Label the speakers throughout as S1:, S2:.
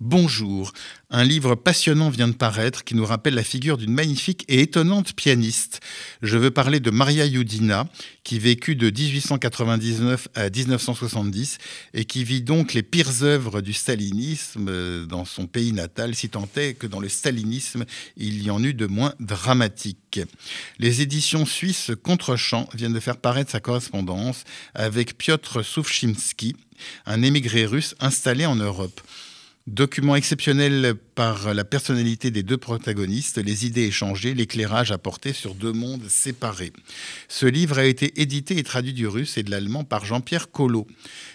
S1: Bonjour. Un livre passionnant vient de paraître qui nous rappelle la figure d'une magnifique et étonnante pianiste. Je veux parler de Maria Yudina, qui vécut de 1899 à 1970 et qui vit donc les pires œuvres du stalinisme euh, dans son pays natal, si tant est que dans le stalinisme, il y en eut de moins dramatique. Les éditions suisses Contrechamp viennent de faire paraître sa correspondance avec Piotr Soufchimski, un émigré russe installé en Europe. Document exceptionnel par la personnalité des deux protagonistes, les idées échangées, l'éclairage apporté sur deux mondes séparés. Ce livre a été édité et traduit du russe et de l'allemand par Jean-Pierre Collot.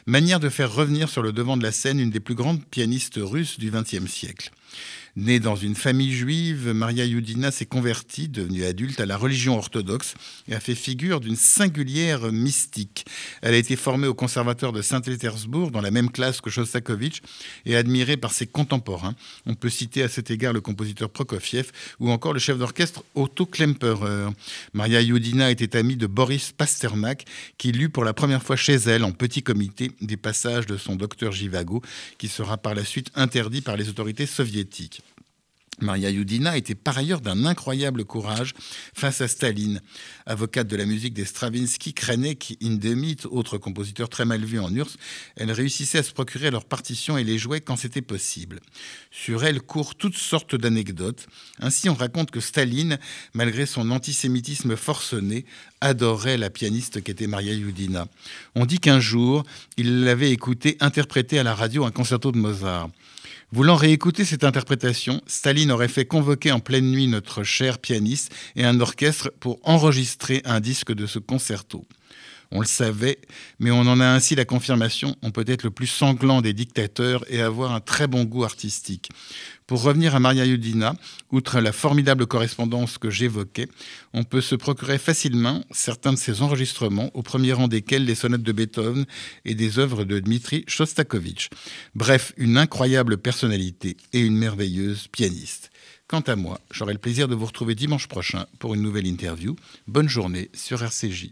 S1: Manière de faire revenir sur le devant de la scène une des plus grandes pianistes russes du XXe siècle. Née dans une famille juive, Maria Yudina s'est convertie, devenue adulte, à la religion orthodoxe et a fait figure d'une singulière mystique. Elle a été formée au conservatoire de Saint-Pétersbourg dans la même classe que Shostakovich et admirée par ses contemporains. On peut citer à cet égard le compositeur Prokofiev ou encore le chef d'orchestre Otto Klemperer. Maria Yudina était amie de Boris Pasternak qui lut pour la première fois chez elle en petit comité des passages de son docteur Jivago qui sera par la suite interdit par les autorités soviétiques. Maria Yudina était par ailleurs d'un incroyable courage face à Staline. Avocate de la musique des Stravinsky, Krenek, Indemit, autres compositeurs très mal vus en URSS, elle réussissait à se procurer leurs partitions et les jouait quand c'était possible. Sur elle courent toutes sortes d'anecdotes. Ainsi, on raconte que Staline, malgré son antisémitisme forcené, adorait la pianiste qu'était Maria Yudina. On dit qu'un jour, il l'avait écoutée interpréter à la radio un concerto de Mozart. Voulant réécouter cette interprétation, Staline aurait fait convoquer en pleine nuit notre cher pianiste et un orchestre pour enregistrer un disque de ce concerto. On le savait, mais on en a ainsi la confirmation, on peut être le plus sanglant des dictateurs et avoir un très bon goût artistique. Pour revenir à Maria Yudina, outre la formidable correspondance que j'évoquais, on peut se procurer facilement certains de ses enregistrements, au premier rang desquels les sonnettes de Beethoven et des œuvres de Dmitri Shostakovich. Bref, une incroyable personnalité et une merveilleuse pianiste. Quant à moi, j'aurai le plaisir de vous retrouver dimanche prochain pour une nouvelle interview. Bonne journée sur RCJ.